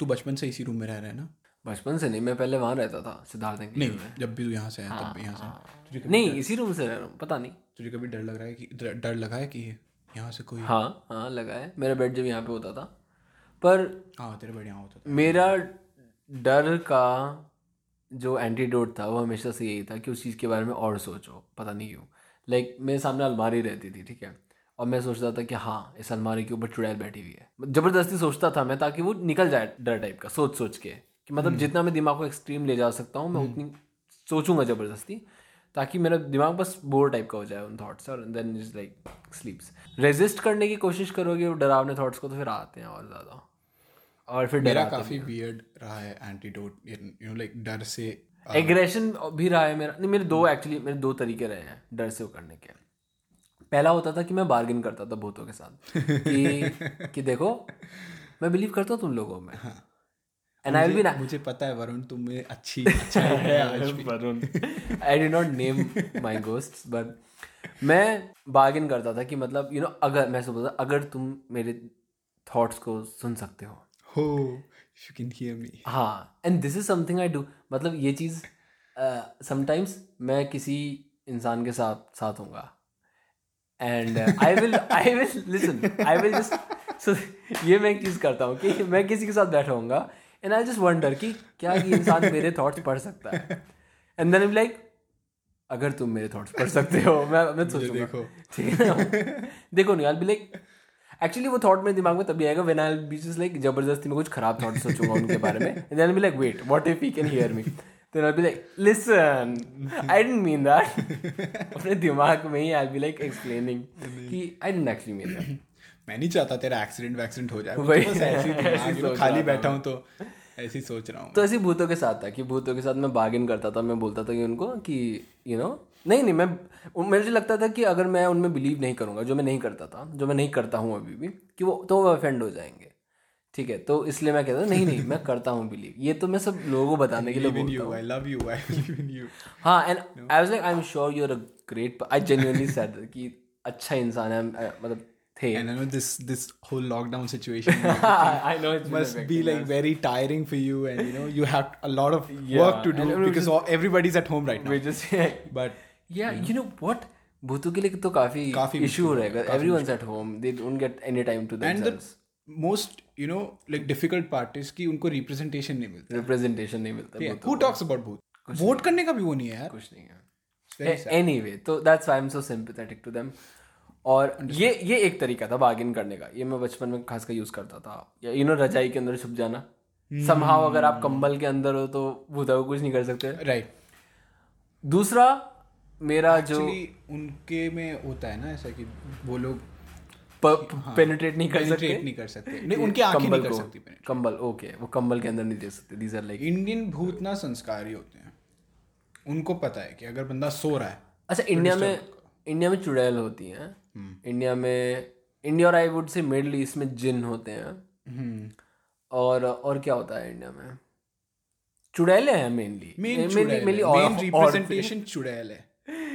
तू बचपन से इसी रूम में रह रहा है ना? बचपन से नहीं मैं पहले वहाँ रहता था सिद्धार्थ नहीं जब भी तू यहाँ से है हाँ, तब भी यहाँ से तुझे नहीं इसी रूम से रह रहा हूँ पता नहीं। तुझे कभी डर लग रहा है कि डर डर लगा है कि यहाँ से कोई हाँ हाँ लगा है। मेरा बेड जब यहाँ पे होता था। पर हाँ तेरे बेड यहाँ होता था। मेरा डर का जो एंटीडोट था वो हमेशा से यही था कि उस चीज़ के बारे में और सोचो पता नहीं क्यों। लाइक मेरे सामने अलमारी रहती थी ठीक है? और मैं सोचता था कि हाँ इस अलमारी के ऊपर चुड़ैल बैठी हुई है। ज़बरदस्ती सोचता था मैं ताकि वो निकल जाए डर टाइप का सोच सोच के कि मतलब जितना मैं दिमाग को एक्सट्रीम ले जा सकता हूँ मैं उतनी सोचूँगा ज़बरदस्ती ताकि मेरा दिमाग बस बोर टाइप का हो जाए उन थॉट्स और then is like sleeps resist करने की कोशिश करोगे वो डरावने थॉट्स को तो फिर आते हैं और ज़्यादा। और फिर मेरा काफ़ी वियर्ड रहा है एंटीडोट यू नो लाइक डर से एग्रेशन भी रहा है मेरा। नहीं मेरे दो एक्चुअली मेरे दो तरीके रहे हैं डर से वो करने के। पहला होता था कि मैं बार्गेन करता था भूतों के साथ कि कि देखो मैं बिलीव करता हूँ तुम लोगों में। एंड आई विल बी मुझे पता है वरुण तुम में अच्छी अच्छा है आज भी। Varun. I did not name my ghosts but मैं बार्गेन करता था कि मतलब यू you नो know, अगर मैं सोचता था अगर तुम मेरे थॉट्स को सुन सकते हो। हो यू कैन हियर मी हाँ and this is something I do मतलब ये चीज़ समटाइम्स uh, मैं किसी इंसान के साथ साथ हूँगा and I will I will listen I will just so ये मैं एक चीज़ करता हूँ कि मैं किसी के साथ बैठा हूँगा एंड आई जस्ट वंडर कि क्या ये इंसान मेरे थॉट्स पढ़ सकता है। एंड देन लाइक अगर तुम मेरे थॉट्स पढ़ सकते हो मैं मैं सोचूँगा। देखो। ठीक है देखो नहीं आई बी लाइक एक्चुअली वो थॉट मेरे दिमाग में तभी आएगा when I be just like ज़बरदस्ती में कुछ खराब थॉट सोचूँगा उनके बारे में। And then be like wait what if he can hear me then I be like listen I didn't mean that अपने दिमाग में ही आई बी लाइक एक्सप्लेनिंग कि I didn't actually mean that मैं नहीं चाहता तेरा एक्सीडेंट वैक्सीडेंट हो जाए। मैं वही- बस ऐसे दिमाग, ऐसे सोच खाली बैठा हूँ तो ऐसी सोच रहा हूँ। तो ऐसे भूतों के साथ था कि भूतों के साथ मैं बार्गेन करता था मैं बोलता था कि उनको कि यू नो नहीं नहीं मैं मुझे लगता था कि अगर मैं उनमें बिलीव नहीं करूँगा जो मैं नहीं करता था जो मैं नहीं करता हूँ अभी भी कि वो तो वो ऑफेंड हो जाएँगे। ठीक है तो इसलिए मैं कहता हूँ नहीं नहीं मैं करता हूँ बिलीव ये तो मैं सब लोगों को बताने के लिए बोलता हूँ I love you, I believe in you. हाँ and I was like I am sure you are a great I genuinely said कि अच्छा इंसान है मतलब थे And I know this this whole lockdown situation I know it's must be like us. very tiring for you, and you know you have a lot of Yeah, work to do it because all, everybody's at home right now. we just yeah, But yeah you या you know what भूतों के लिए तो काफ़ी काफ़ी issue रहेगा everyone's at home they don't get any time to themselves most you know like difficult part is कि उनको representation नहीं मिलता. रिप्रेजेंटेशन नहीं मिलता who talks about भूत? वोट करने का भी वो नहीं है यार. कुछ नहीं है। Very एनीवे तो that's why I am so sympathetic to them और ये ये एक तरीका था बार्गेन करने का। ये मैं बचपन में खासकर यूज़ करता था। या यू नो रजाई के अंदर छुप जाना। समहाउ अगर आप कंबल के अंदर हो तो भूता को कुछ नहीं कर सकते। राइट दूसरा मेरा जो उनके में होता है ना ऐसा कि वो लोग पेनिट्रेट नहीं कर सकते? नहीं कर सकते. नहीं उनकी आँखें नहीं कर सकती कंबल ओके वो कंबल के अंदर नहीं दे सकते दीज आर लाइक इंडियन भूत ना संस्कारी होते हैं। उनको पता है कि अगर बंदा सो रहा है अच्छा इंडिया में इंडिया में चुड़ैल होती हैं। हम्म। इंडिया में इंडिया और I would say middle east में जिन होते हैं। हम्म। और और क्या होता है इंडिया में? चुड़ैले हैं मेनली मेन मेन रिप्रेजेंटेशन चुड़ैल है।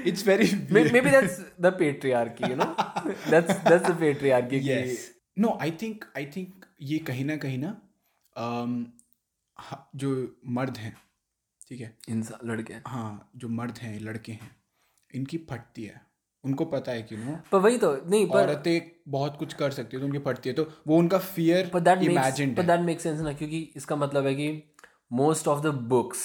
It's very maybe that's the patriarchy you know? That's that's the patriarchy yes no I think I think ये कहीं ना कहीं ना um, जो मर्द हैं ठीक है? इंसान लड़के। हाँ जो मर्द हैं लड़के हैं इनकी फटती है। उनको पता है कि नो पर वही तो नहीं पर औरतें बहुत कुछ कर सकती है तो उनकी फटती है। तो वो उनका fear but that imagine but that makes sense ना क्योंकि इसका मतलब है कि most of the books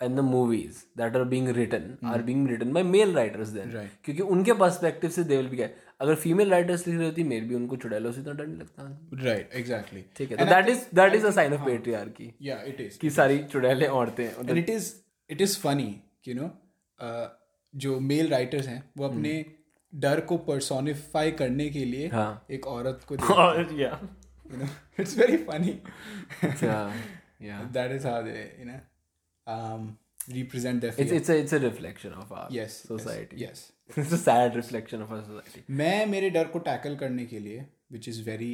and the movies that are being written are being written by male writers then. Right. क्योंकि उनके पर्सपेक्टिव से दे विल बी क्या अगर फीमेल राइटर्स लिख रही होती मेरे भी उनको चुड़ैलों से इतना डर नहीं लगता। राइट एग्जैक्टली ठीक है तो that is that is a sign of patriarchy या इट इज़ कि सारी चुड़ैलें औरतें and it is it is funny you know जो मेल राइटर्स हैं वो अपने डर को पर्सोनिफाई करने के लिए हाँ। एक औरत को it's very funny that is how they you know um represent their fear it's it's a it's a reflection of our yes society yes it's a sad reflection of our society मैं मेरे डर को tackle करने के लिए which is very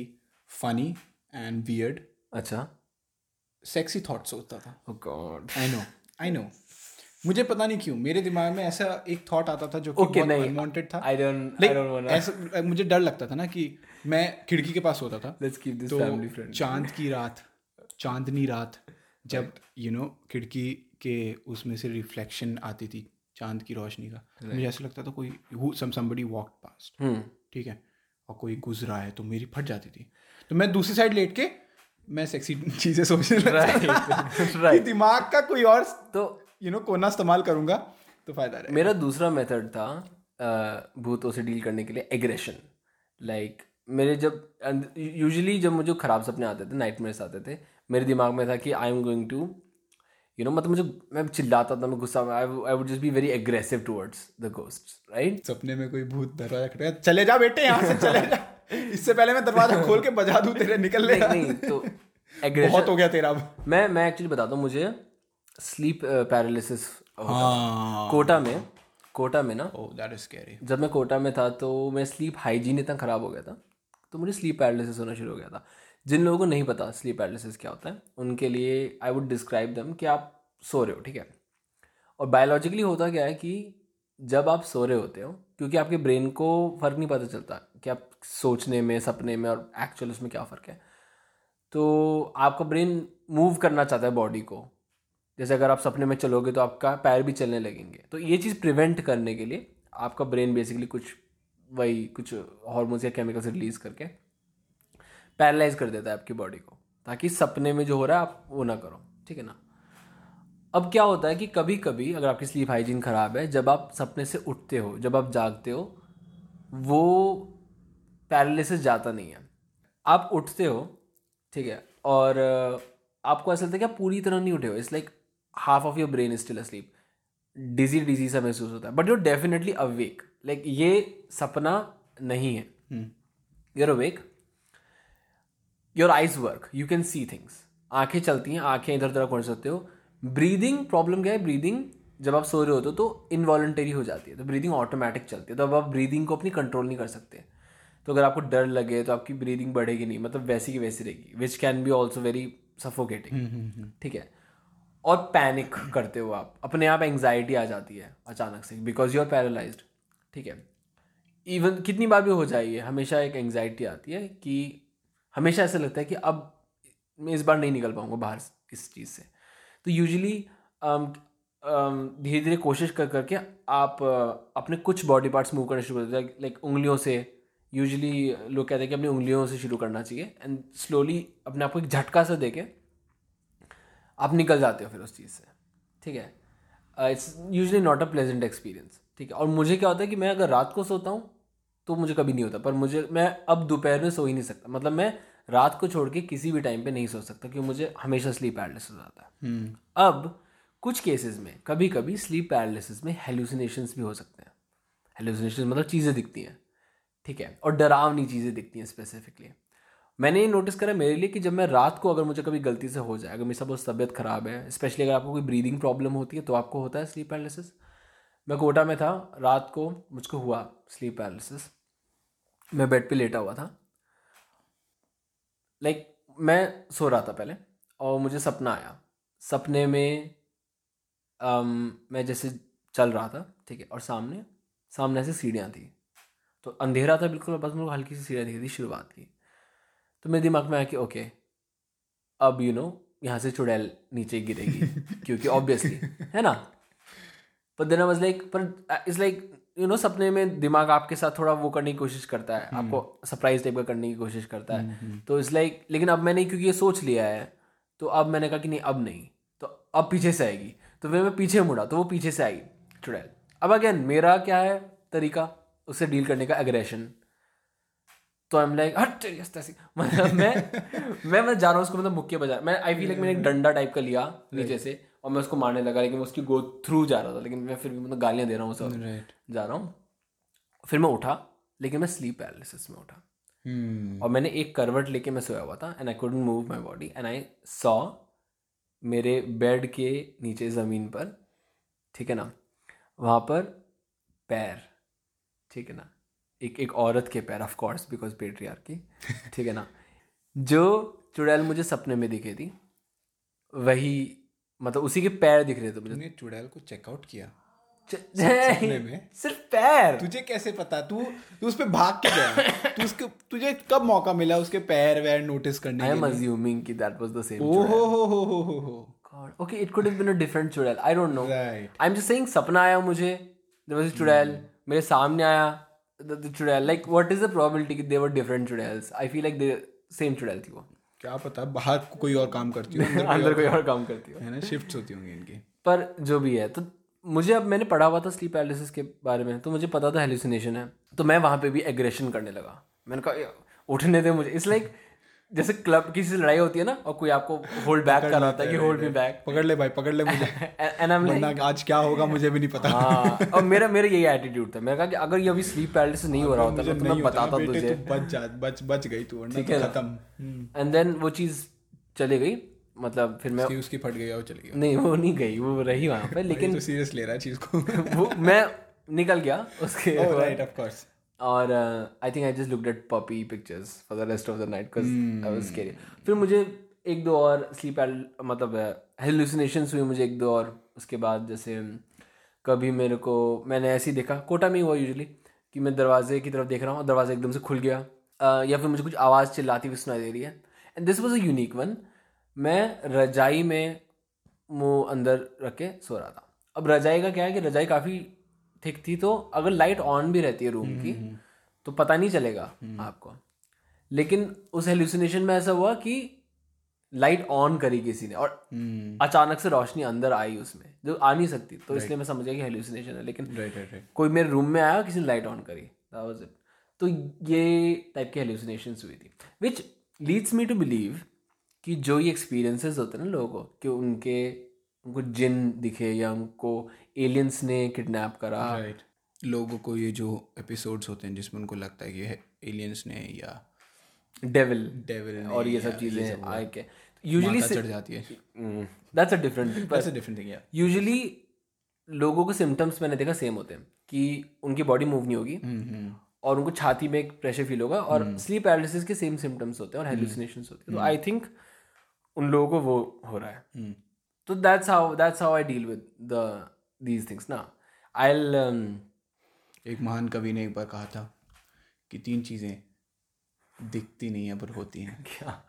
funny and weird अच्छा sexy thoughts होता था oh god I know I know मुझे पता नहीं क्यों मेरे दिमाग में ऐसा एक थॉट आता था जो कि Okay, बहुत अनवांटेड था I don't I Like, don't wanna ऐसा मुझे डर लगता था ना कि मैं खिड़की के पास होता था let's keep this तो family friendly चाँद की रात चांदनी रात जब यू नो खिड़की के उसमें से रिफ्लेक्शन आती थी चाँद की रोशनी का तो मुझे ऐसा लगता था कोई some somebody walk past hmm ठीक है? और कोई गुजरा है तो मेरी फट जाती थी। तो मैं दूसरी साइड लेट के मैं सेक्सी चीज़ें सोचने था। कि दिमाग का कोई और तो यू नो कोना इस्तेमाल करूँगा तो फ़ायदा रहेगा। मेरा दूसरा मेथड था भूतों से डील करने के लिए एग्रेशन लाइक like, मेरे जब यूजुअली जब मुझे खराब सपने आते थे नाइट आते थे मेरे दिमाग में था कि I am going to you know मतलब मुझे मैं चिल्लाता था मैं गुस्सा में I would just be very aggressive towards the ghost right सपने में कोई भूत दरवाज़ा खटका चले जा बेटे यहाँ से चले जा। इससे पहले मैं दरवाज़ा खोल के बजा दूँ तेरे निकल ले। नहीं नहीं तो एग्रेशन बहुत हो गया तेरा अब। मैं मैं एक्चुअली बताता हूँ मुझे स्लीप पैरालिसिस हाँ। कोटा में कोटा में ना ओह दैट इज़ स्कैरी जब मैं कोटा में था तो मेरा स्लीप हाइजीन इतना ख़राब हो गया था तो मुझे स्लीप पैरालिसिस होना शुरू हो गया था। जिन लोगों को नहीं पता स्लीप पैरालिसिस क्या होता है, उनके लिए आई वुड डिस्क्राइब दम कि आप सो रहे हो, ठीक है? और बायोलॉजिकली होता क्या है कि जब आप सो रहे होते हो, क्योंकि आपके ब्रेन को फ़र्क नहीं पता चलता कि आप सोचने में, सपने में और एक्चुअल उसमें क्या फ़र्क है। तो आपका ब्रेन मूव करना चाहता है बॉडी को। जैसे अगर आप सपने में चलोगे तो आपका पैर भी चलने लगेंगे। तो ये चीज़ प्रिवेंट करने के लिए आपका ब्रेन बेसिकली कुछ वही, कुछ हार्मोन्स या केमिकल्स रिलीज़ करके पैरालाइज कर देता है आपकी बॉडी को ताकि सपने में जो हो रहा है आप वो ना करो ठीक है ना? अब क्या होता है कि कभी कभी अगर आपकी स्लीप हाइजीन ख़राब है जब आप सपने से उठते हो जब आप जागते हो वो पैरालिसिस जाता नहीं है। आप उठते हो ठीक है और आपको ऐसा लगता है कि आप पूरी तरह नहीं उठे हो it's like half of your brain is still asleep dizzy dizzy सा महसूस होता है but you're definitely awake like ये सपना नहीं है। You're awake your eyes work you can see things आँखें चलती हैं आँखें इधर उधर कर सकते हो। ब्रीदिंग प्रॉब्लम क्या है? ब्रीदिंग जब आप सो रहे होते हो तो इनवॉलेंटरी हो जाती है। तो ब्रीदिंग ऑटोमेटिक चलती है। तो अब आप ब्रीदिंग को अपनी कंट्रोल नहीं कर सकते। तो अगर आपको डर लगे तो आपकी ब्रीदिंग बढ़ेगी नहीं। मतलब वैसी की वैसी रहेगी। Which can be also very suffocating ठीक है? और पैनिक करते हो आप। अपने आप एंग्जाइटी आ जाती है अचानक से। बिकॉज़ यू आर पैरालाइज्ड ठीक है? इवन कितनी बार भी हो जाइए हमेशा एक एंग्जाइटी आती है कि हमेशा ऐसा लगता है कि अब मैं इस बार नहीं निकल पाऊँगा बाहर इस चीज़ से। तो यूजली धीरे धीरे कोशिश कर, करके आप अपने कुछ बॉडी पार्ट्स मूव करना शुरू कर देते लाइक उंगलियों से। यूजली लोग कहते हैं कि अपनी उंगलियों से शुरू करना चाहिए। एंड स्लोली अपने आप को एक झटका सा दे के आप निकल जाते हो फिर उस चीज़ से। ठीक है? It's usually not a pleasant experience ठीक है? और मुझे क्या होता है कि मैं अगर रात को सोता हूँ तो मुझे कभी नहीं होता पर मुझे मैं अब दोपहर में सो ही नहीं सकता। मतलब मैं रात को छोड़ के किसी भी टाइम पे नहीं सो सकता क्योंकि मुझे हमेशा स्लीप पैरालिसिस हो जाता है। अब कुछ केसेस में कभी कभी स्लीप पैरालिसिस में हेलुसिनेशंस भी हो सकते हैं। हेलुसिनेशन मतलब चीज़ें दिखती हैं ठीक है? और डरावनी चीज़ें दिखती हैं स्पेसिफिकली मैंने ये नोटिस करा मेरे लिए कि जब मैं रात को अगर मुझे कभी गलती से हो जाए अगर मेरी सपोज़ तबीयत ख़राब है स्पेशली अगर आपको कोई ब्रीदिंग प्रॉब्लम होती है तो आपको होता है स्लीप पैरालिसिस मैं कोटा में था रात को मुझको हुआ स्लीप पैरालिसिस मैं बेड पे लेटा हुआ था। लाइक like, मैं सो रहा था पहले और मुझे सपना आया। सपने में अम, मैं जैसे चल रहा था ठीक है और सामने सामने ऐसे सीढ़ियाँ थी। तो अंधेरा था बिल्कुल बस को हल्की सी सीढ़ियाँ दिखी थी शुरुआत की। तो मेरे दिमाग में आया कि ओके अब यू नो यहाँ से चुड़ैल नीचे गिरेगी क्योंकि ऑब्वियसली है ना? पर देन आई वाज लाइक पर इट्स लाइक यू नो सपने में दिमाग आपके साथ थोड़ा वो करने की कोशिश करता है। आपको सरप्राइज़ टाइप का करने की कोशिश करता है। तो इट्स लाइक लेकिन अब मैंने क्योंकि ये सोच लिया है तो अब मैंने कहा कि नहीं अब नहीं। तो अब पीछे से आएगी। तो फिर मैं पीछे मुड़ा तो वो पीछे से आई चुड़ैल अब अगेन मेरा क्या है तरीका? उससे डील करने का एग्रेशन तो आई एम लाइक हट मतलब मैं मैं मैं जा रहा हूँ उसको मतलब मुक्के बजा मैं आई फील लाइक मैंने एक डंडा टाइप का लिया नीचे से। और मैं उसको मारने लगा लेकिन मैं उसकी गो थ्रू जा रहा था लेकिन मैं फिर भी मतलब गालियाँ दे रहा हूँ उसे राइट जा रहा हूँ। फिर मैं उठा लेकिन मैं स्लीप पैरालिसिस में उठा। हम्म और मैंने एक करवट लेके मैं सोया हुआ था and I couldn't move my body and I saw मेरे बेड के नीचे ज़मीन पर ठीक है ना वहाँ पर पैर ठीक है ना एक एक औरत के पैर ऑफ़ कोर्स बिकॉज़ पेट्रियार की ठीक है ना जो चुड़ैल मुझे सपने में दिखे थी वही मतलब उसी के पैर दिख रहे थे मुझे चुड़ैल को चेकआउट किया में? सिर्फ़ पैर तुझे कैसे पता तू तू उस पे भाग के गया तू उसके तुझे कब मौका मिला उसके पैर वैर नोटिस करने आई एम अज्यूमिंग कि दैट वाज द सेम ओ हो हो हो हो हो हो God. Okay, it could have been a different चुड़ैल. I don't know. Right. I'm just saying सपना आया मुझे. There was a चुड़ैल. मेरे सामने आया the चुड़ैल. Like what is the probability कि they were different चुड़ैल्स? I feel like they same चुड़ैल थी वो. क्या पता बाहर कोई और काम करती हो अंदर कोई और काम करती हो. है ना? शिफ्ट होती होंगी इनकी। पर जो भी है तो मुझे अब मैंने पढ़ा हुआ था स्लीप पैरालिसिस के बारे में तो मुझे पता था हेलुसिनेशन है। तो मैं वहाँ पे भी एग्रेशन करने लगा। मैंने कहा उठने दे मुझे। इट्स लाइक जैसे क्लब की से लड़ाई होती है ना और कोई आपको होल्ड बैक कर रहा है कि होल्ड मी बैक पकड़ ले भाई पकड़ ले मुझे। एंड आई एम लाइक आज क्या होगा मुझे भी नहीं पता। हाँ और मेरा मेरा यही एटीट्यूड था। मैंने कहा कि अगर ये अभी स्लीप पैरालिसिस नहीं हो रहा होता तो मैं बताता तुझे। तू बच जा बच बच गई तू वरना तो? खत्म। एंड देन वो चीज़ चली गई मतलब फिर मैं उसकी उसकी फट गई और चली गई। नहीं वो नहीं गई वो रही वहाँ पे लेकिन तो सीरियस ले रहा है चीज़ को। वो मैं निकल गया उसके राइट ऑफ़ कोर्स और I think I just looked at puppy pictures for the rest of the night because I was scary फिर मुझे एक दो और स्लीप मतलब हेलुसिनेशंस हुई मुझे एक दो और। उसके बाद जैसे कभी मेरे को मैंने ऐसे ही देखा कोटा में ही हुआ यूजली कि मैं दरवाजे की तरफ़ देख रहा हूँ और दरवाज़ा एकदम से खुल गया। अ, या फिर मुझे कुछ आवाज़ चिल्लाती हुई सुनाई दे रही है। And this was a unique one मैं रजाई में मुँह अंदर रख के सो रहा था। अब रजाई का क्या है कि रजाई काफ़ी थिक थी तो अगर लाइट ऑन भी रहती है रूम की तो पता नहीं चलेगा आपको। लेकिन उस हेल्यूसिनेशन में ऐसा हुआ कि लाइट ऑन करी किसी ने और अचानक से रोशनी अंदर आई उसमें। जो आ नहीं सकती तो इसलिए मैं समझ गया कि हेल्यूसिनेशन है लेकिन कोई मेरे रूम में आया किसी ने लाइट ऑन करी। वाज इट तो ये टाइप की हेल्यूसिनेशन हुई थी which leads me to believe कि जो ये एक्सपीरियंसेस होते हैं ना लोगों को कि उनके उनको जिन दिखे या उनको एलियंस ने किडनैप करा। राइट लोगों को ये जो एपिसोड्स होते हैं जिसमें उनको लगता है कि एलियंस ने या डेविल डेविल और ये सब चीज़ें आए के। यूजुअली चढ़ जाती है। That's a different that's a different thing या यूजुअली लोगों के सिम्टम्स मैंने देखा सेम होते हैं कि उनकी बॉडी मूव नहीं होगी और उनको छाती में एक प्रेशर फील होगा और स्लीप पैरालिसिस के सेम सिम्टम्स होते हैं और हेलुसिनेशंस होते हैं। तो आई थिंक उन लोगों को वो हो रहा है। तो that's how that's how I deal with the these things ना आई एक महान कवि ने एक बार कहा था कि तीन चीज़ें दिखती नहीं है पर होती हैं। क्या?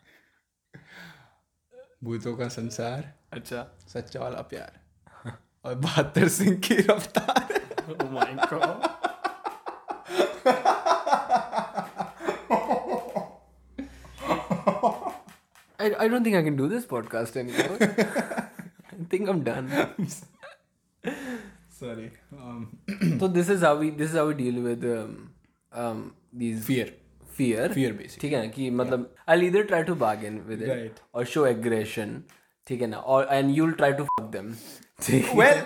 भूतों का संसार अच्छा। सच्चा वाला प्यार और बहत्तर सिंह की रफ्तार। Oh my god I, I don't think I can do this podcast anymore. I think I'm done. Sorry so this is how we this is how we deal with um, um, these fear fear fear basically ठीक है ना कि मतलब I'll either try to bargain with it Right. or show aggression ठीक है ना और and you'll try to fuck them ठीक है? well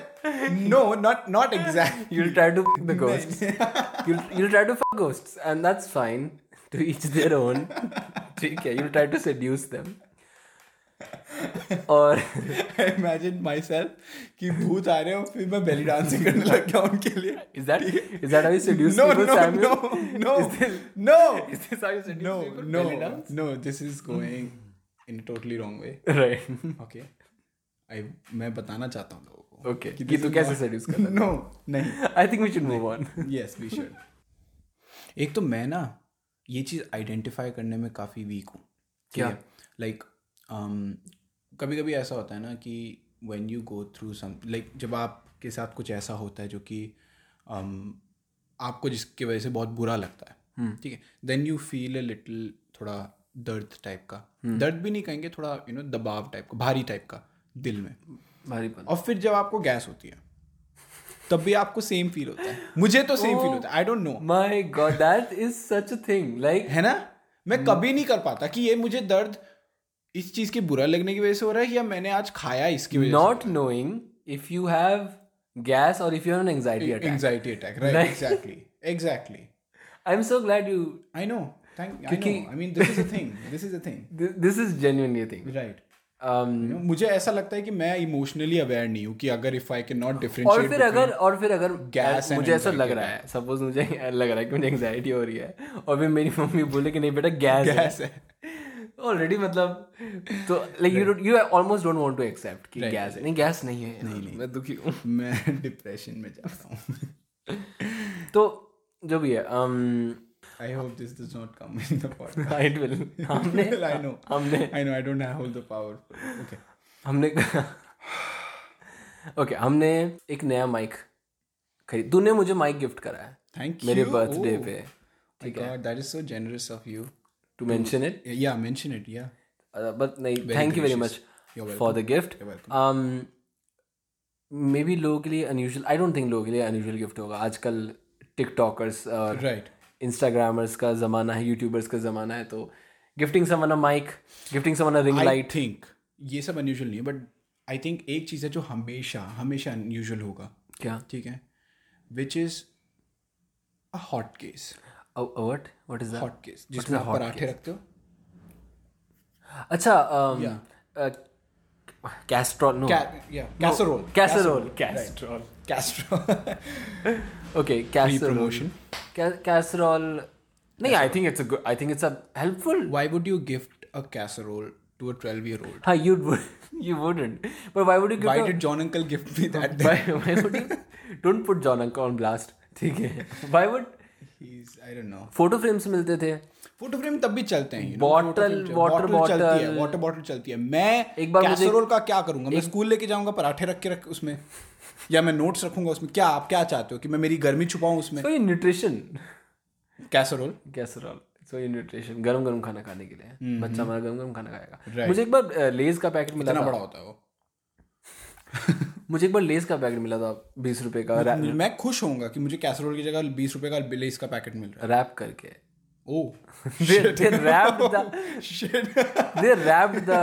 no not not exactly you'll try to fuck the ghosts you'll you'll try to fuck ghosts and that's fine to each their own ठीक है you'll try to seduce them और imagine myself कि भूत आ रहे हो फिर मैं belly dancing करने लग गया उनके लिए। Is that is that I seduce no no no no no no no no this is going in totally wrong way right okay I मैं बताना चाहता हूँ लोगों को ओके कि तू कैसे सेड्यूस कर नो नहीं। I think we should move on yes we should एक तो मैं ना ये चीज़ आइडेंटिफाई करने में काफ़ी वीक हूँ। क्या? लाइक कभी कभी ऐसा होता है ना कि when you go through some like जब आपके साथ कुछ ऐसा होता है जो कि um, आपको जिसकी वजह से बहुत बुरा लगता है ठीक है? Then you feel a little थोड़ा दर्द टाइप का। दर्द भी नहीं कहेंगे थोड़ा यू नो दबाव टाइप का भारी टाइप का दिल में। भारी और फिर जब आपको गैस होती है तब भी आपको सेम फील होता है। मुझे तो सेम फील होता है I don't know my god that is such a thing like है ना? मैं कभी नहीं कर पाता कि ये मुझे दर्द इस चीज़ के बुरा लगने की वजह से हो रहा है या मैंने आज खाया इसकी वजह not knowing if you have gas or if you have an anxiety से attack. Anxiety attack right exactly exactly i'm so glad you I know thank I know I mean this is a thing this is a thing this is genuinely a thing. Right um मुझे ऐसा लगता है कि मैं emotionally aware नहीं हूँ कि अगर if I can not different और फिर अगर और फिर अगर गैस मुझे ऐसा लग रहा है सपोज़ मुझे लग रहा है कि मुझे एंजाइटी हो रही है और फिर मेरी मम्मी बोले कि नहीं बेटा गैस गैस है। ऑलरेडी मतलब तो like you you almost don't want to accept कि गैस नहीं गैस नहीं है। नहीं नहीं। मैं दुखी हूँ। मैं डिप्रेशन में जाता हूँ। तो जो भी है um I hope this does not come in the podcast it will हमने आई नो हमने I know I don't hold the power okay हमने ओके हमने एक नया माइक खरीद तूने मुझे माइक गिफ्ट करा है। थैंक यू मेरे बर्थडे पे। ठीक है। That is so generous of you to mention it या मेंशन इट या बट नहीं thank you very much You're for the gift You're welcome. Maybe लोगों के लिए अनयूजल आई डोंट थिंक लोगों के लिए अनयूजल गिफ्ट होगा। आजकल टिकटॉकर्स और राइट इंस्टाग्रामर्स का ज़माना है यूट्यूबर्स का ज़माना है तो gifting someone a mic gifting someone a ring light think ये सब अनयूजुअल नहीं है बट आई थिंक एक चीज़ है जो हमेशा हमेशा अनयूजुअल होगा। क्या? ठीक है? Which is a hot case What what is that hot case जिसमें आप पराठे रखते हो अच्छा um, कैस्ट्रॉल नो या casserole casserole Castrol Castrol okay casserole promotion. Casserole नहीं I think it's a good I think it's a helpful why would you gift a casserole to a 12 year old हाँ you would you wouldn't but why would you give why a- did john uncle gift me that why, why would you don't put John Uncle on blast ठीक है why would photo frames मिलते थे। Photo frame तब भी चलते हैं bottle चलती है वाटर बॉटल चलती है। मैं एक बार कैसरोल का क्या करूँगा? मैं स्कूल लेके जाऊँगा पराठे रख के रख उसमें या मैं नोट्स रखूँगा उसमें। क्या आप क्या चाहते हो कि मैं मेरी गर्मी छुपाऊं उसमें? ये न्यूट्रिशन कैसरोल कैसरोल सो ये न्यूट्रिशन गरम गरम खाना खाने के लिए। बच्चा हमारा गरम गरम खाना खाएगा। मुझे एक बार लेज का पैकेट मिला बड़ा होता है वो। मुझे एक बार लेस का पैकेट मिला था बीस रुपए का रैप, मैं खुश होऊँगा कि मुझे कैसरोल की जगह बीस रुपए का लेस का पैकेट मिल रहा है। रैप करके। ओ the they wrapped the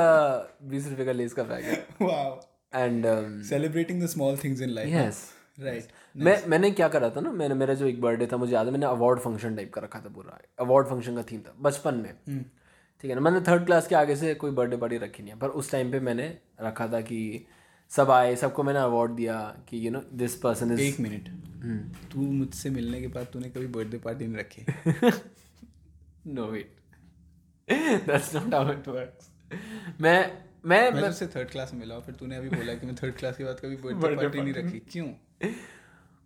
बीस रुपए का लेज का packet. Wow. And celebrating the small things in life. Yes right. मैं मैंने क्या करा था ना मैंने मेरा जो एक बर्थडे था मुझे याद है मैंने अवार्ड फ़ंक्शन टाइप का रखा था पूरा। अवार्ड फ़ंक्शन का थीम था बचपन में। ठीक है ना? मैंने थर्ड क्लास के आगे से कोई बर्थडे पार्टी रखी नहीं है पर उस टाइम पे मैंने रखा था कि सब आए सबको मैंने अवार्ड दिया कि you know this person is एक मिनट। तू मुझसे मिलने के बाद तूने कभी बर्थडे पार्टी नहीं रखी? No wait that's not how it works मैं मैं मैं तुझसे थर्ड क्लास में मिला फिर तूने अभी बोला कि मैं थर्ड क्लास के बाद कभी बर्थडे पार्टी नहीं रखी। क्यों?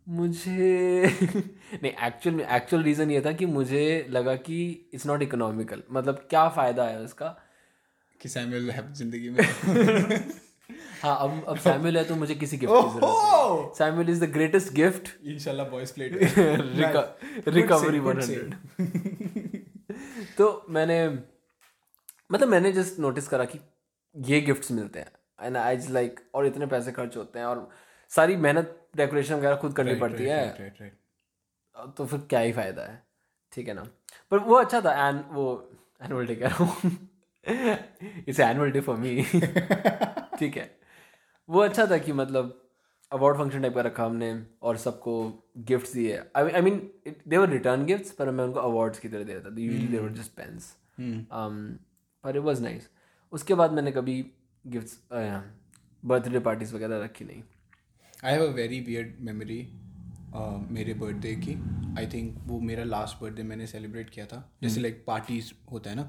मुझे नहीं एक्चुअल एक्चुअल रीज़न ये था कि मुझे लगा कि इट्स नॉट इकोनॉमिकल मतलब क्या फ़ायदा है उसका? कि सैमुअल है ज़िंदगी में? हाँ अब अब सैमुअल है तो मुझे किसी गिफ्ट की ज़रूरत Samuel is the greatest gift इंशाल्लाह बॉयज़ प्लेट रिकवरी वन तो मैंने मतलब मैंने जस्ट नोटिस करा कि ये गिफ्ट्स मिलते हैं। एंड आई लाइक और इतने पैसे खर्च होते हैं और सारी मेहनत डेकोरेशन वगैरह खुद करनी पड़ती है। तो फिर क्या ही फ़ायदा है। ठीक है ना? पर वो अच्छा था एन वो एनुअल डे कह रहा हूँ it's annual day for me ठीक है। वो अच्छा था कि मतलब अवार्ड फ़ंक्शन टाइप का रखा हमने और सबको गिफ्ट्स दिए। I mean they were return gifts पर मैं उनको अवार्ड्स की तरह दे रहा था। यूजली दे जस्ट पेन्स पर इट वॉज़ नाइस उसके बाद मैंने कभी गिफ्ट्स बर्थडे पार्टीज़ वगैरह रखी नहीं। I have a very weird memory मेरे बर्थडे की। आई थिंक वो मेरा लास्ट बर्थडे मैंने सेलिब्रेट किया था। जैसे लाइक पार्टीज़ होता है ना?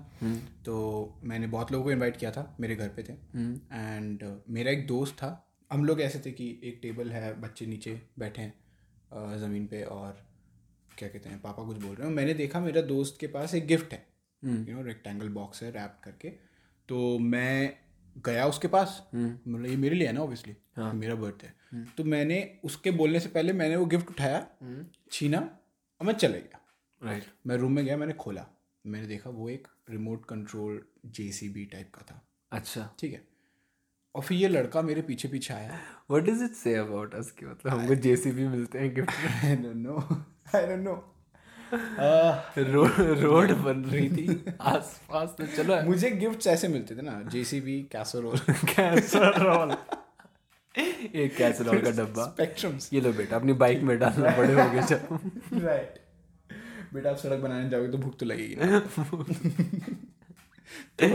तो मैंने बहुत लोगों को इनवाइट किया था मेरे घर पे थे। एंड मेरा एक दोस्त था। हम लोग ऐसे थे कि एक टेबल है बच्चे नीचे बैठे हैं ज़मीन पे और क्या कहते हैं पापा कुछ बोल रहे हैं। मैंने देखा मेरा दोस्त के पास एक गिफ्ट है। यू नो रेक्टेंगल बॉक्स है रैप करके। तो मैं गया उसके पास। मतलब ये मेरे लिए है ना ऑब्वियसली हाँ। मेरा बर्थडे तो मैंने उसके बोलने से पहले मैंने वो गिफ्ट उठाया छीना और मैं चले गया। राइट मैं रूम में गया मैंने खोला। मैंने देखा वो एक रिमोट कंट्रोल जेसीबी टाइप का था। अच्छा। ठीक है? और फिर ये लड़का मेरे पीछे पीछे आया। What does it say about us कि मतलब हमको जेसीबी मिलते हैं gift I don't know I don't know road road बन रही थी आस पास तो चलो। मुझे गिफ्ट्स ऐसे मिलते थे ना जेसीबी कैसरोल कैसरोल एक कैसरोल का डब्बा। स्पेक्ट्रम्स ये लो बेटा अपनी बाइक में डालना बड़े हो गए जब। राइट बेटा आप सड़क बनाने जाओगे तो भूख तो लगेगी ना। तो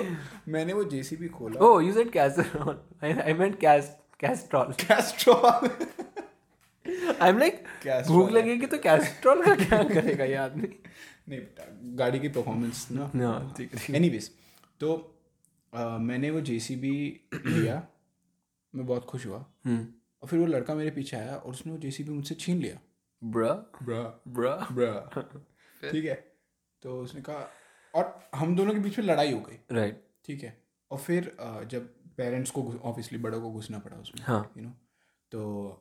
मैंने वो जेसीबी खोला। ओह you said casserole I I meant cas Castrol Castrol I am like भूख लगेगी तो कैस्ट्रॉल का क्या करेगा ये आदमी नहीं बेटा गाड़ी की परफॉर्मेंस ना। हाँ ठीक है। एनीवेज तो अ, मैंने वो जेसीबी लिया मैं बहुत खुश हुआ। हम्म। और फिर वो लड़का मेरे पीछे आया और उसने वो जेसीबी मुझसे छीन लिया। ब्रा? ब्रा। ब्रा? ब्रा। ठीक है। तो उसने कहा और हम दोनों के बीच में लड़ाई हो गई। राइट ठीक है। और फिर जब पेरेंट्स को ऑब्वियसली बड़ों को घुसना पड़ा उसमें हाँ। यू नो तो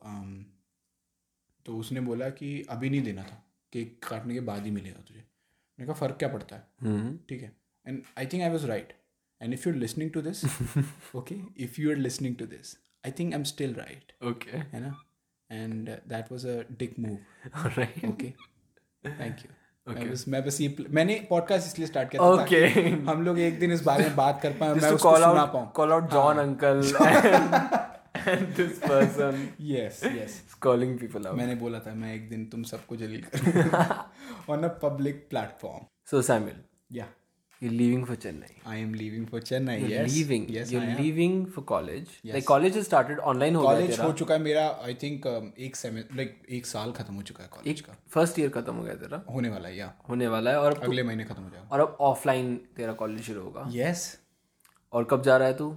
तो उसने बोला कि अभी नहीं देना था केक काटने के बाद ही मिलेगा तुझे। मैंने कहा फ़र्क क्या पड़ता है? हम्म। ठीक है। And I think I was right and if you are listening to this okay if you are listening to this I think I am still right okay है ना and that was a dick move right okay thank you मैं बस मैं बस ये मैंने podcast इसलिए start किया था Okay. हम लोग एक दिन इस बारे में बात कर पाए मैं उसको सुना पाऊँ। call out John uncle and, this person yes yes is calling people out. मैंने बोला था मैं एक दिन तुम सबको जलील करूँगा on a public platform so Samuel या you're leaving for Chennai. I am leaving for Chennai you're yes leaving. Yes you're leaving for college. Like Yes. college has started online हो गया तेरा हो चुका है मेरा आई थिंक एक सेमें like एक साल खत्म हो चुका है कॉलेज का फ़र्स्ट ईयर खत्म हो गया तेरा होने वाला है या होने वाला है और अगले महीने खत्म हो जाएगा और अब ऑफलाइन तेरा कॉलेज शुरू होगा यस और कब जा रहा है तू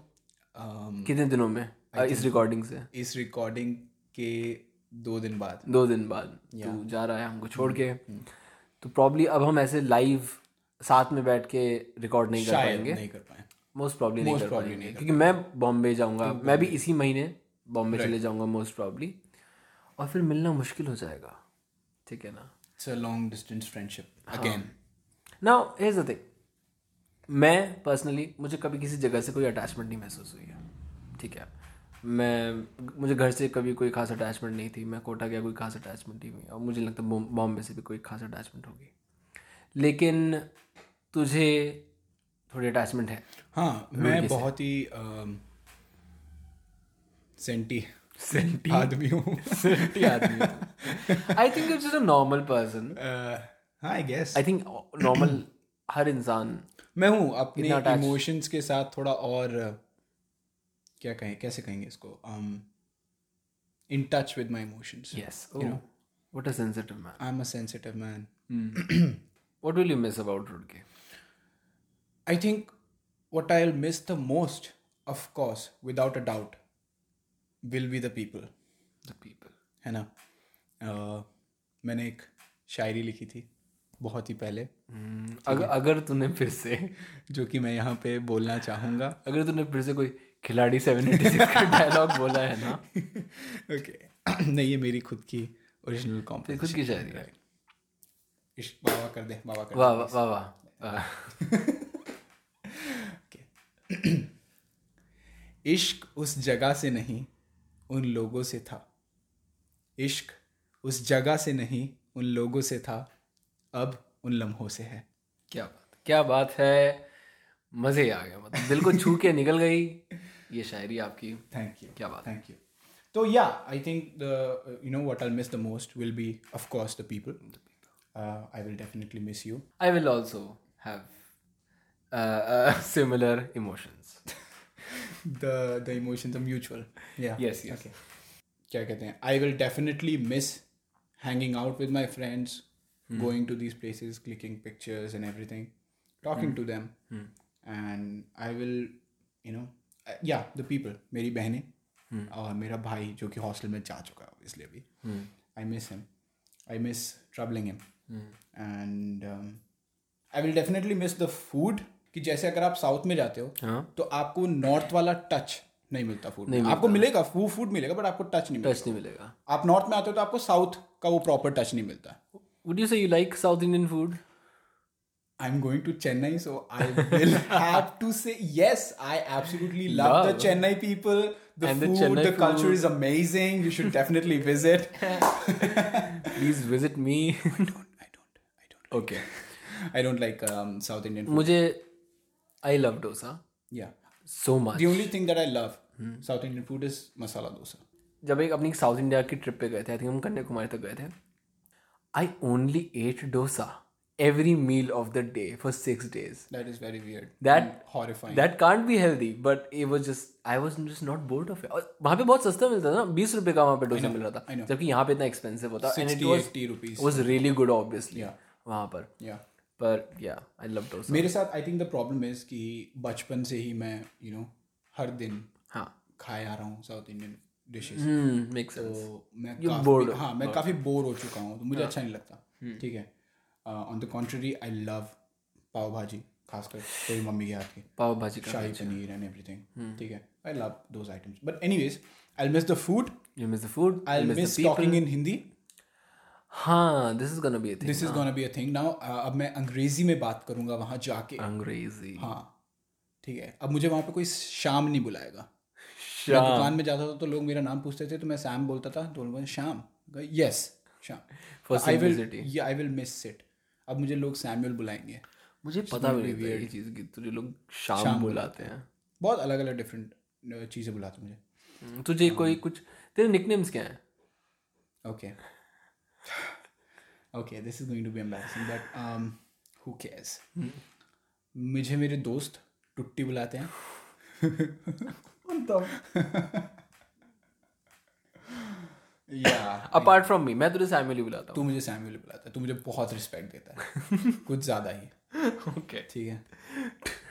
um, कितने दिनों में इस रिकॉर्डिंग से। इस रिकॉर्डिंग के दो दिन बाद। दो दिन बाद। Yeah. तू जा रहा है हमको छोड़ के। तो प्रॉब्ली अब हम ऐसे लाइव साथ में बैठ के रिकॉर्ड नहीं कर पाएँगे। नहीं कर पाए। मोस्ट प्रॉब्ली नहीं कर पाएँगे। क्योंकि मैं बॉम्बे जाऊँगा। मैं भी इसी महीने बॉम्बे चले जाऊँगा मोस्ट प्रॉब्ली और फिर मिलना मुश्किल हो जाएगा। ठीक है ना? It's a long distance friendship again now has the thing मैं पर्सनली मुझे कभी किसी जगह से कोई अटैचमेंट नहीं महसूस हुई है। ठीक है? मैं मुझे घर से कभी कोई खास अटैचमेंट नहीं थी। मैं कोटा गया कोई खास अटैचमेंट नहीं हुई। और मुझे लगता है बॉम्बे से भी कोई खास अटैचमेंट होगी। लेकिन तुझे थोड़ी अटैचमेंट है। हाँ मैं बहुत ही सेंटी सेंटी आदमी हूँ। सेंटी आदमी I think it's a normal person हाँ I guess I think normal हर इंसान मैं हूँ अपने इमोशंस के साथ थोड़ा और uh, क्या कहें कैसे कहेंगे इसको? Um, in touch with my emotions yes what a sensitive man I am a sensitive man what will you miss about Roorkee I think what I'll miss the most, of course, without a doubt, will be the people. The people है ना? Uh, मैंने एक शायरी लिखी थी बहुत ही पहले। अगर अगर तूने फिर से जो कि मैं यहाँ पे बोलना चाहूँगा। अगर तूने फिर से कोई खिलाड़ी सेवन एटी सिक्स का डायलॉग बोला है ना? ओके नहीं ये मेरी खुद की ओरिजिनल कॉम्पोज खुद की शायरी है। बाबा कर दे बाबा कर वाह वाह वाह। इश्क उस जगह से नहीं उन लोगों से था। इश्क उस जगह से नहीं उन लोगों से था। अब उन लम्हों से है। क्या बात क्या बात है। मज़े आ गया मतलब दिल को छू के निकल गई। ये शायरी आपकी। थैंक यू क्या बात थैंक यू तो या I think the you know what I miss the most will be of course the people I will definitely miss you I will also have similar emotions the the emotions are mutual. Yeah. Yes, yes. okay. क्या कहते हैं? I will definitely miss hanging out with my friends going to these places clicking pictures and everything talking to them and I will you know yeah the people मेरी बहनें और मेरा भाई जो कि हॉस्टल में जा चुका है इसलिए अभी। I miss him I miss troubling him and I will definitely miss the food कि जैसे अगर आप साउथ में जाते हो हाँ। तो आपको नॉर्थ वाला टच नहीं मिलता फ़ूड में। आपको मिलेगा वो फ़ूड मिलेगा बट आपको टच नहीं मिलेगा। टच नहीं मिलेगा। आप नॉर्थ में आते हो तो आपको साउथ का वो प्रॉपर टच नहीं मिलता। Would you say you like South Indian food am going to Chennai so I will have to say yes I absolutely love love. the Chennai people the And the food Chennai the culture food. is amazing you should definitely visit please visit me I don't I don't okay I don't like um, South Indian food मुझे I love dosa yeah so much the only thing that I love hmm. South Indian food is masala dosa जब एक अपनी south India की trip पे गए थे I think हम कन्याकुमारी तक गए थे I only ate dosa every meal of the day for six days that is very weird That- and horrifying. That can't be healthy but it was just I was just not bored of it. और वहाँ पे बहुत सस्ता मिलता था ना बीस रुपए का वहाँ पे डोसा मिल रहा था जबकि यहाँ पे इतना एक्सपेंसिव होता and it 60 was 80 rupees. was really good obviously Yeah. वहाँ पर. Yeah. पर या आई लव डोसा. मेरे साथ I think the problem is कि बचपन से ही मैं यू नो हर दिन हाँ. खाए आ रहा हूँ south Indian hmm make sense तो मैं काफ़ी हाँ मैं काफ़ी बोर हो चुका हूँ तो मुझे अच्छा नहीं लगता ठीक है? On the contrary I love pav bhaji खासकर तेरी मम्मी के हाथ की। पाव भाजी शाही पनीर एंड एवरीथिंग ठीक है? I love those items but anyways I miss the food you miss the food I miss talking in Hindi हाँ this is gonna be a thing this is gonna be a thing now अब मैं अंग्रेज़ी में बात करूँगा वहाँ जाके। अंग्रेज़ी। हाँ ठीक है? अब मुझे वहाँ पे कोई शाम नहीं बुलाएगा। मैं शाम दुकान में जाता था तो लोग मेरा नाम पूछते थे तो मैं सैम बोलता था। तो लोग Shyam? Yes For I will I will miss it अब मुझे लोग सैमुअल बुलाएँगे। मुझे पता भी नहीं ये। चीज़ कि तुझे लोग शाम शाम बुलाते हैं। बहुत अलग अलग डिफरेंट चीज़ें बुलाते मुझे। हम्म, तुझे कोई कुछ तेरे निकनेम्स क्या हैं? Okay, this is going to be embarrassing, but um, who cares? मुझे मेरे दोस्त टुट्टी बुलाते हैं। अपार्ट फ्रॉम मी मैं तुझे सैमुअली बुलाता तू मुझे सैमुअल बुलाता है। तू मुझे बहुत रिस्पेक्ट देता है। कुछ ज़्यादा ही। ओके ठीक है?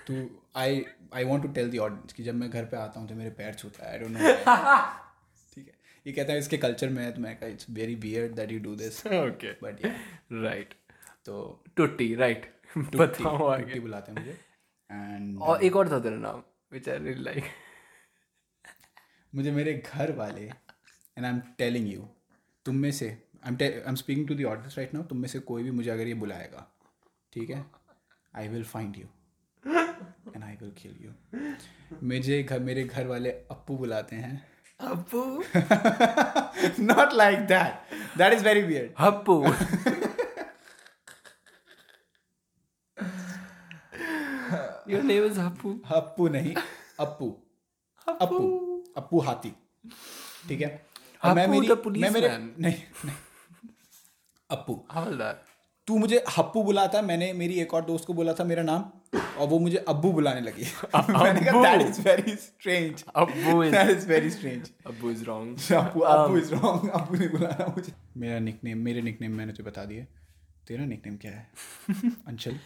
तू I I want to tell the audience कि जब मैं घर पे आता हूँ तो मेरे पैर छूता है आई डोंट नो ठीक है? ये कहता है इसके कल्चर में है तो मैं it's very weird that you do this okay but right तो टुट्टी राइट बताओ आगे। बुलाते हैं मुझे। एंड और एक और था तेरा नाम विच आई रियली लाइक मुझे मेरे घर वाले and I am telling you तुम में से I am I am speaking to the audience right now तुम में से कोई भी मुझे अगर ये बुलाएगा ठीक है? I will find you and I will kill you मुझे घर मेरे घर वाले अप्पू बुलाते हैं। Happu not like that that is very weird Happu your name is Happu Appu नहीं अप्पू अप्पू अप्पू हाथी ठीक है? मैं मेरी मैं मेरे नहीं नहीं। अप्पू हवलदार। तू मुझे हप्पू बुलाता मैंने मेरी एक और दोस्त को बोला था मेरा नाम और वो मुझे अब्बू बुलाने लगी। मैंने कहा that is very strange Abbu is that is very strange Abbu is wrong Abbu Abbu is wrong अब्बू ने बुलाना मुझे। मेरा निकनेम मेरे निकनेम मैंने तुझे बता दिए तेरा निकनेम क्या है? Anshal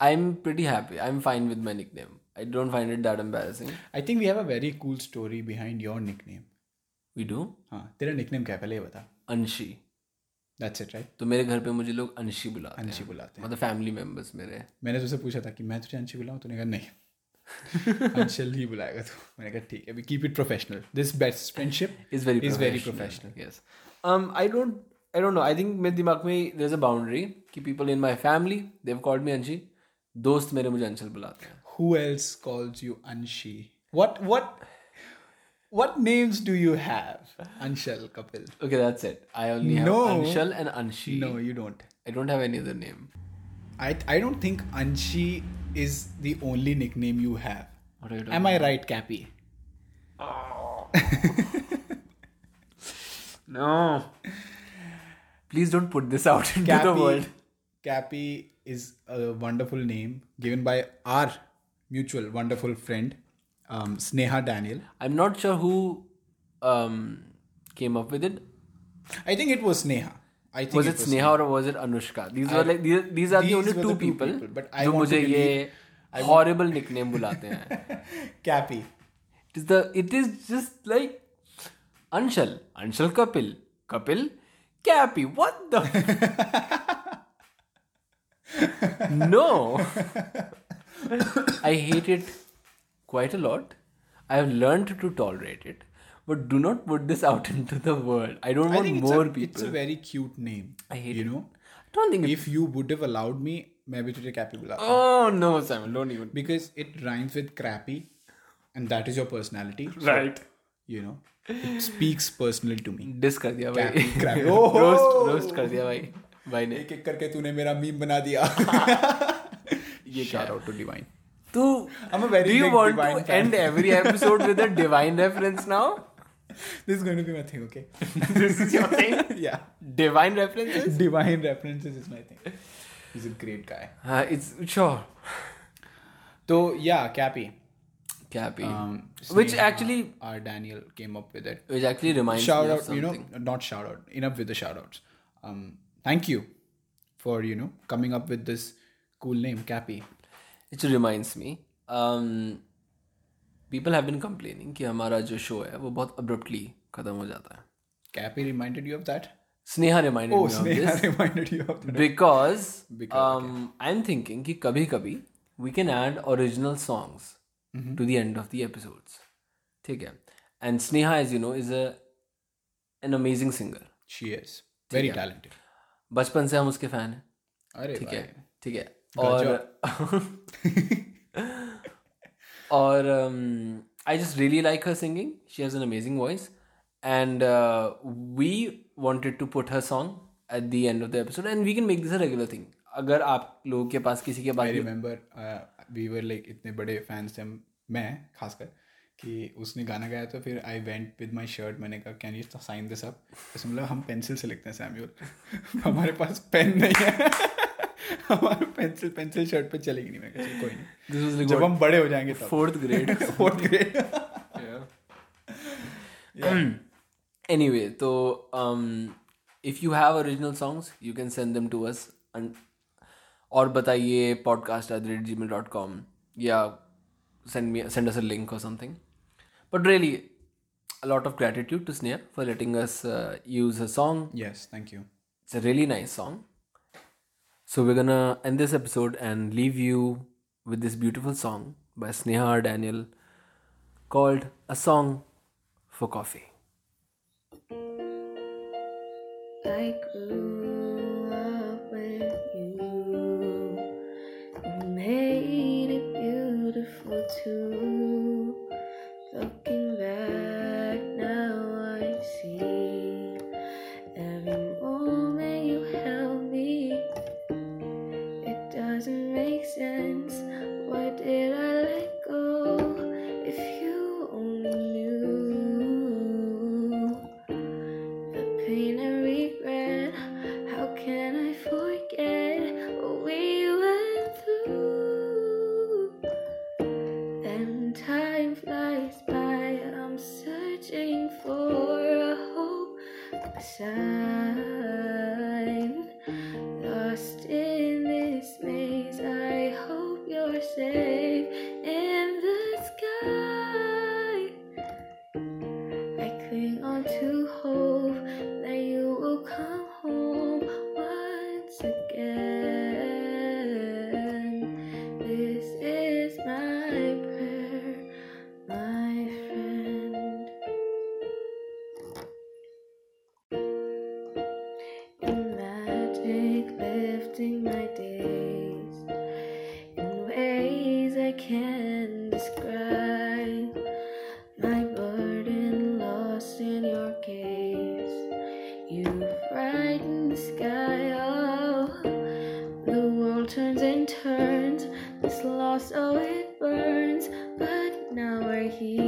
I'm pretty happy. I'm fine with my nickname. I don't find it that embarrassing. I think we have a very cool story behind your nickname We do. हाँ तेरा निकनेम क्या है पहले ये बता अंशी दैट्स इट राइट तो मेरे घर पे मुझे लोग अंशी बुलाते अंशी हैं बुलाते हैं मतलब फैमिली मेंबर्स मेरे मैंने तुझसे पूछा था कि मैं तुझे अंशी बुलाऊं तूने कहा नहीं अंशल ही बुलाएगा तू मैंने कहा ठीक है we keep it professional this best friendship is very professional. professional. Yes. Um, I don't. I don't know. I think मेरे दिमाग में there's a boundary कि people in my family they've called me अंशी दोस्त मेरे मुझे अंशल बुलाते हैं Who else calls you Anshi? What what what names do you have? Anshal Kapil. Okay, that's it. I only have No. Anshal and Anshi. No, you don't. I don't have any other name. I I don't think Anshi is the only nickname you have. What are you Am I right, Cappy? No. Please don't put this out into the world. Cappy is a wonderful name given by our mutual wonderful friend, um, Sneha Daniel. I'm not sure who um, came up with it. I think it was Sneha. I think Was it Sneha or was it Anushka? These were like these, these are the these only were two the two people, people, but I जो want to मुझे ये horrible nickname बुलाते हैं. Cappy. It is the it is just like Anshal, Anshal Kapil, Kapil, Cappy. What the? no. I hate it quite a lot. I have learned to tolerate it, but do not put this out into the world. I don't I want think more it's a, people. it's a very cute name. I hate you it. know. I don't think. It, If you would have allowed me, मैं भी तुझे Cappy बुलाता oh no, Simon, don't even. because it rhymes with crappy, and that is your personality. So, Right. you know, it speaks personally to me. Diss कर दिया भाई Cappy, crappy. Oh! Roast roast कर दिया भाई भाई ने एक एक करके तूने मेरा मीम बना दिया. ये क्या Shout out to Divine. तू I'm a very do you want to fan. end every episode with a divine reference now This is going to be my thing, okay? this is your thing yeah. divine references Divine references is my thing. He's a great guy. uh, it's sure So yeah, Cappy. Cappy Um, which actually our Daniel came up with it. which actually reminds shout me out, of something you know, not shout out. Enough with the shout outs. Um, thank you for you know coming up with this Cool name, Cappy. It reminds me. Um, people have been complaining कि हमारा जो show है वो बहुत abruptly खत्म हो जाता है Cappy reminded you of that? Sneha reminded Oh, me of Sneha this reminded you of that. because, Because, um, I'm thinking कि कभी कभी we can add original songs Mm-hmm. to the end of the episodes. ठीक है and Sneha as you know is a an amazing singer. She is. Very talented. बचपन से हम उसके fan हैं अरे ठीक है ठीक है और और I just really like her singing she has an amazing voice and we wanted to put her song at the end of the episode and we can make this a regular thing अगर आप लोगों के पास किसी के I पास remember we were like इतने बड़े फैंस थे मैं खासकर कि उसने गाना गाया तो फिर I went with my shirt मैंने कहा can you sign this up ऐसे मतलब हम पेंसिल से लिखते हैं सैम्यूल हमारे पास पेन नहीं है। हमारा पेंसिल पेंसिल शर्ट पे चलेगी नहीं मैं कोई नहीं। दिस वाज हम बड़े हो जाएँगे तब। फोर्थ ग्रेड फोर्थ ग्रेड या एनीवे तो if you have original songs you can send them to us and और बताइए podcast at the rate Gmail dot com या send me send us a link और something but really a lot of gratitude to Sneha for letting us use a song yes thank you it's a really nice song so we're gonna end this episode and leave you with this beautiful song by Sneha Daniel called a song for coffee I grew up with you. You made it beautiful too. This loss, oh, it burns. But now we're here.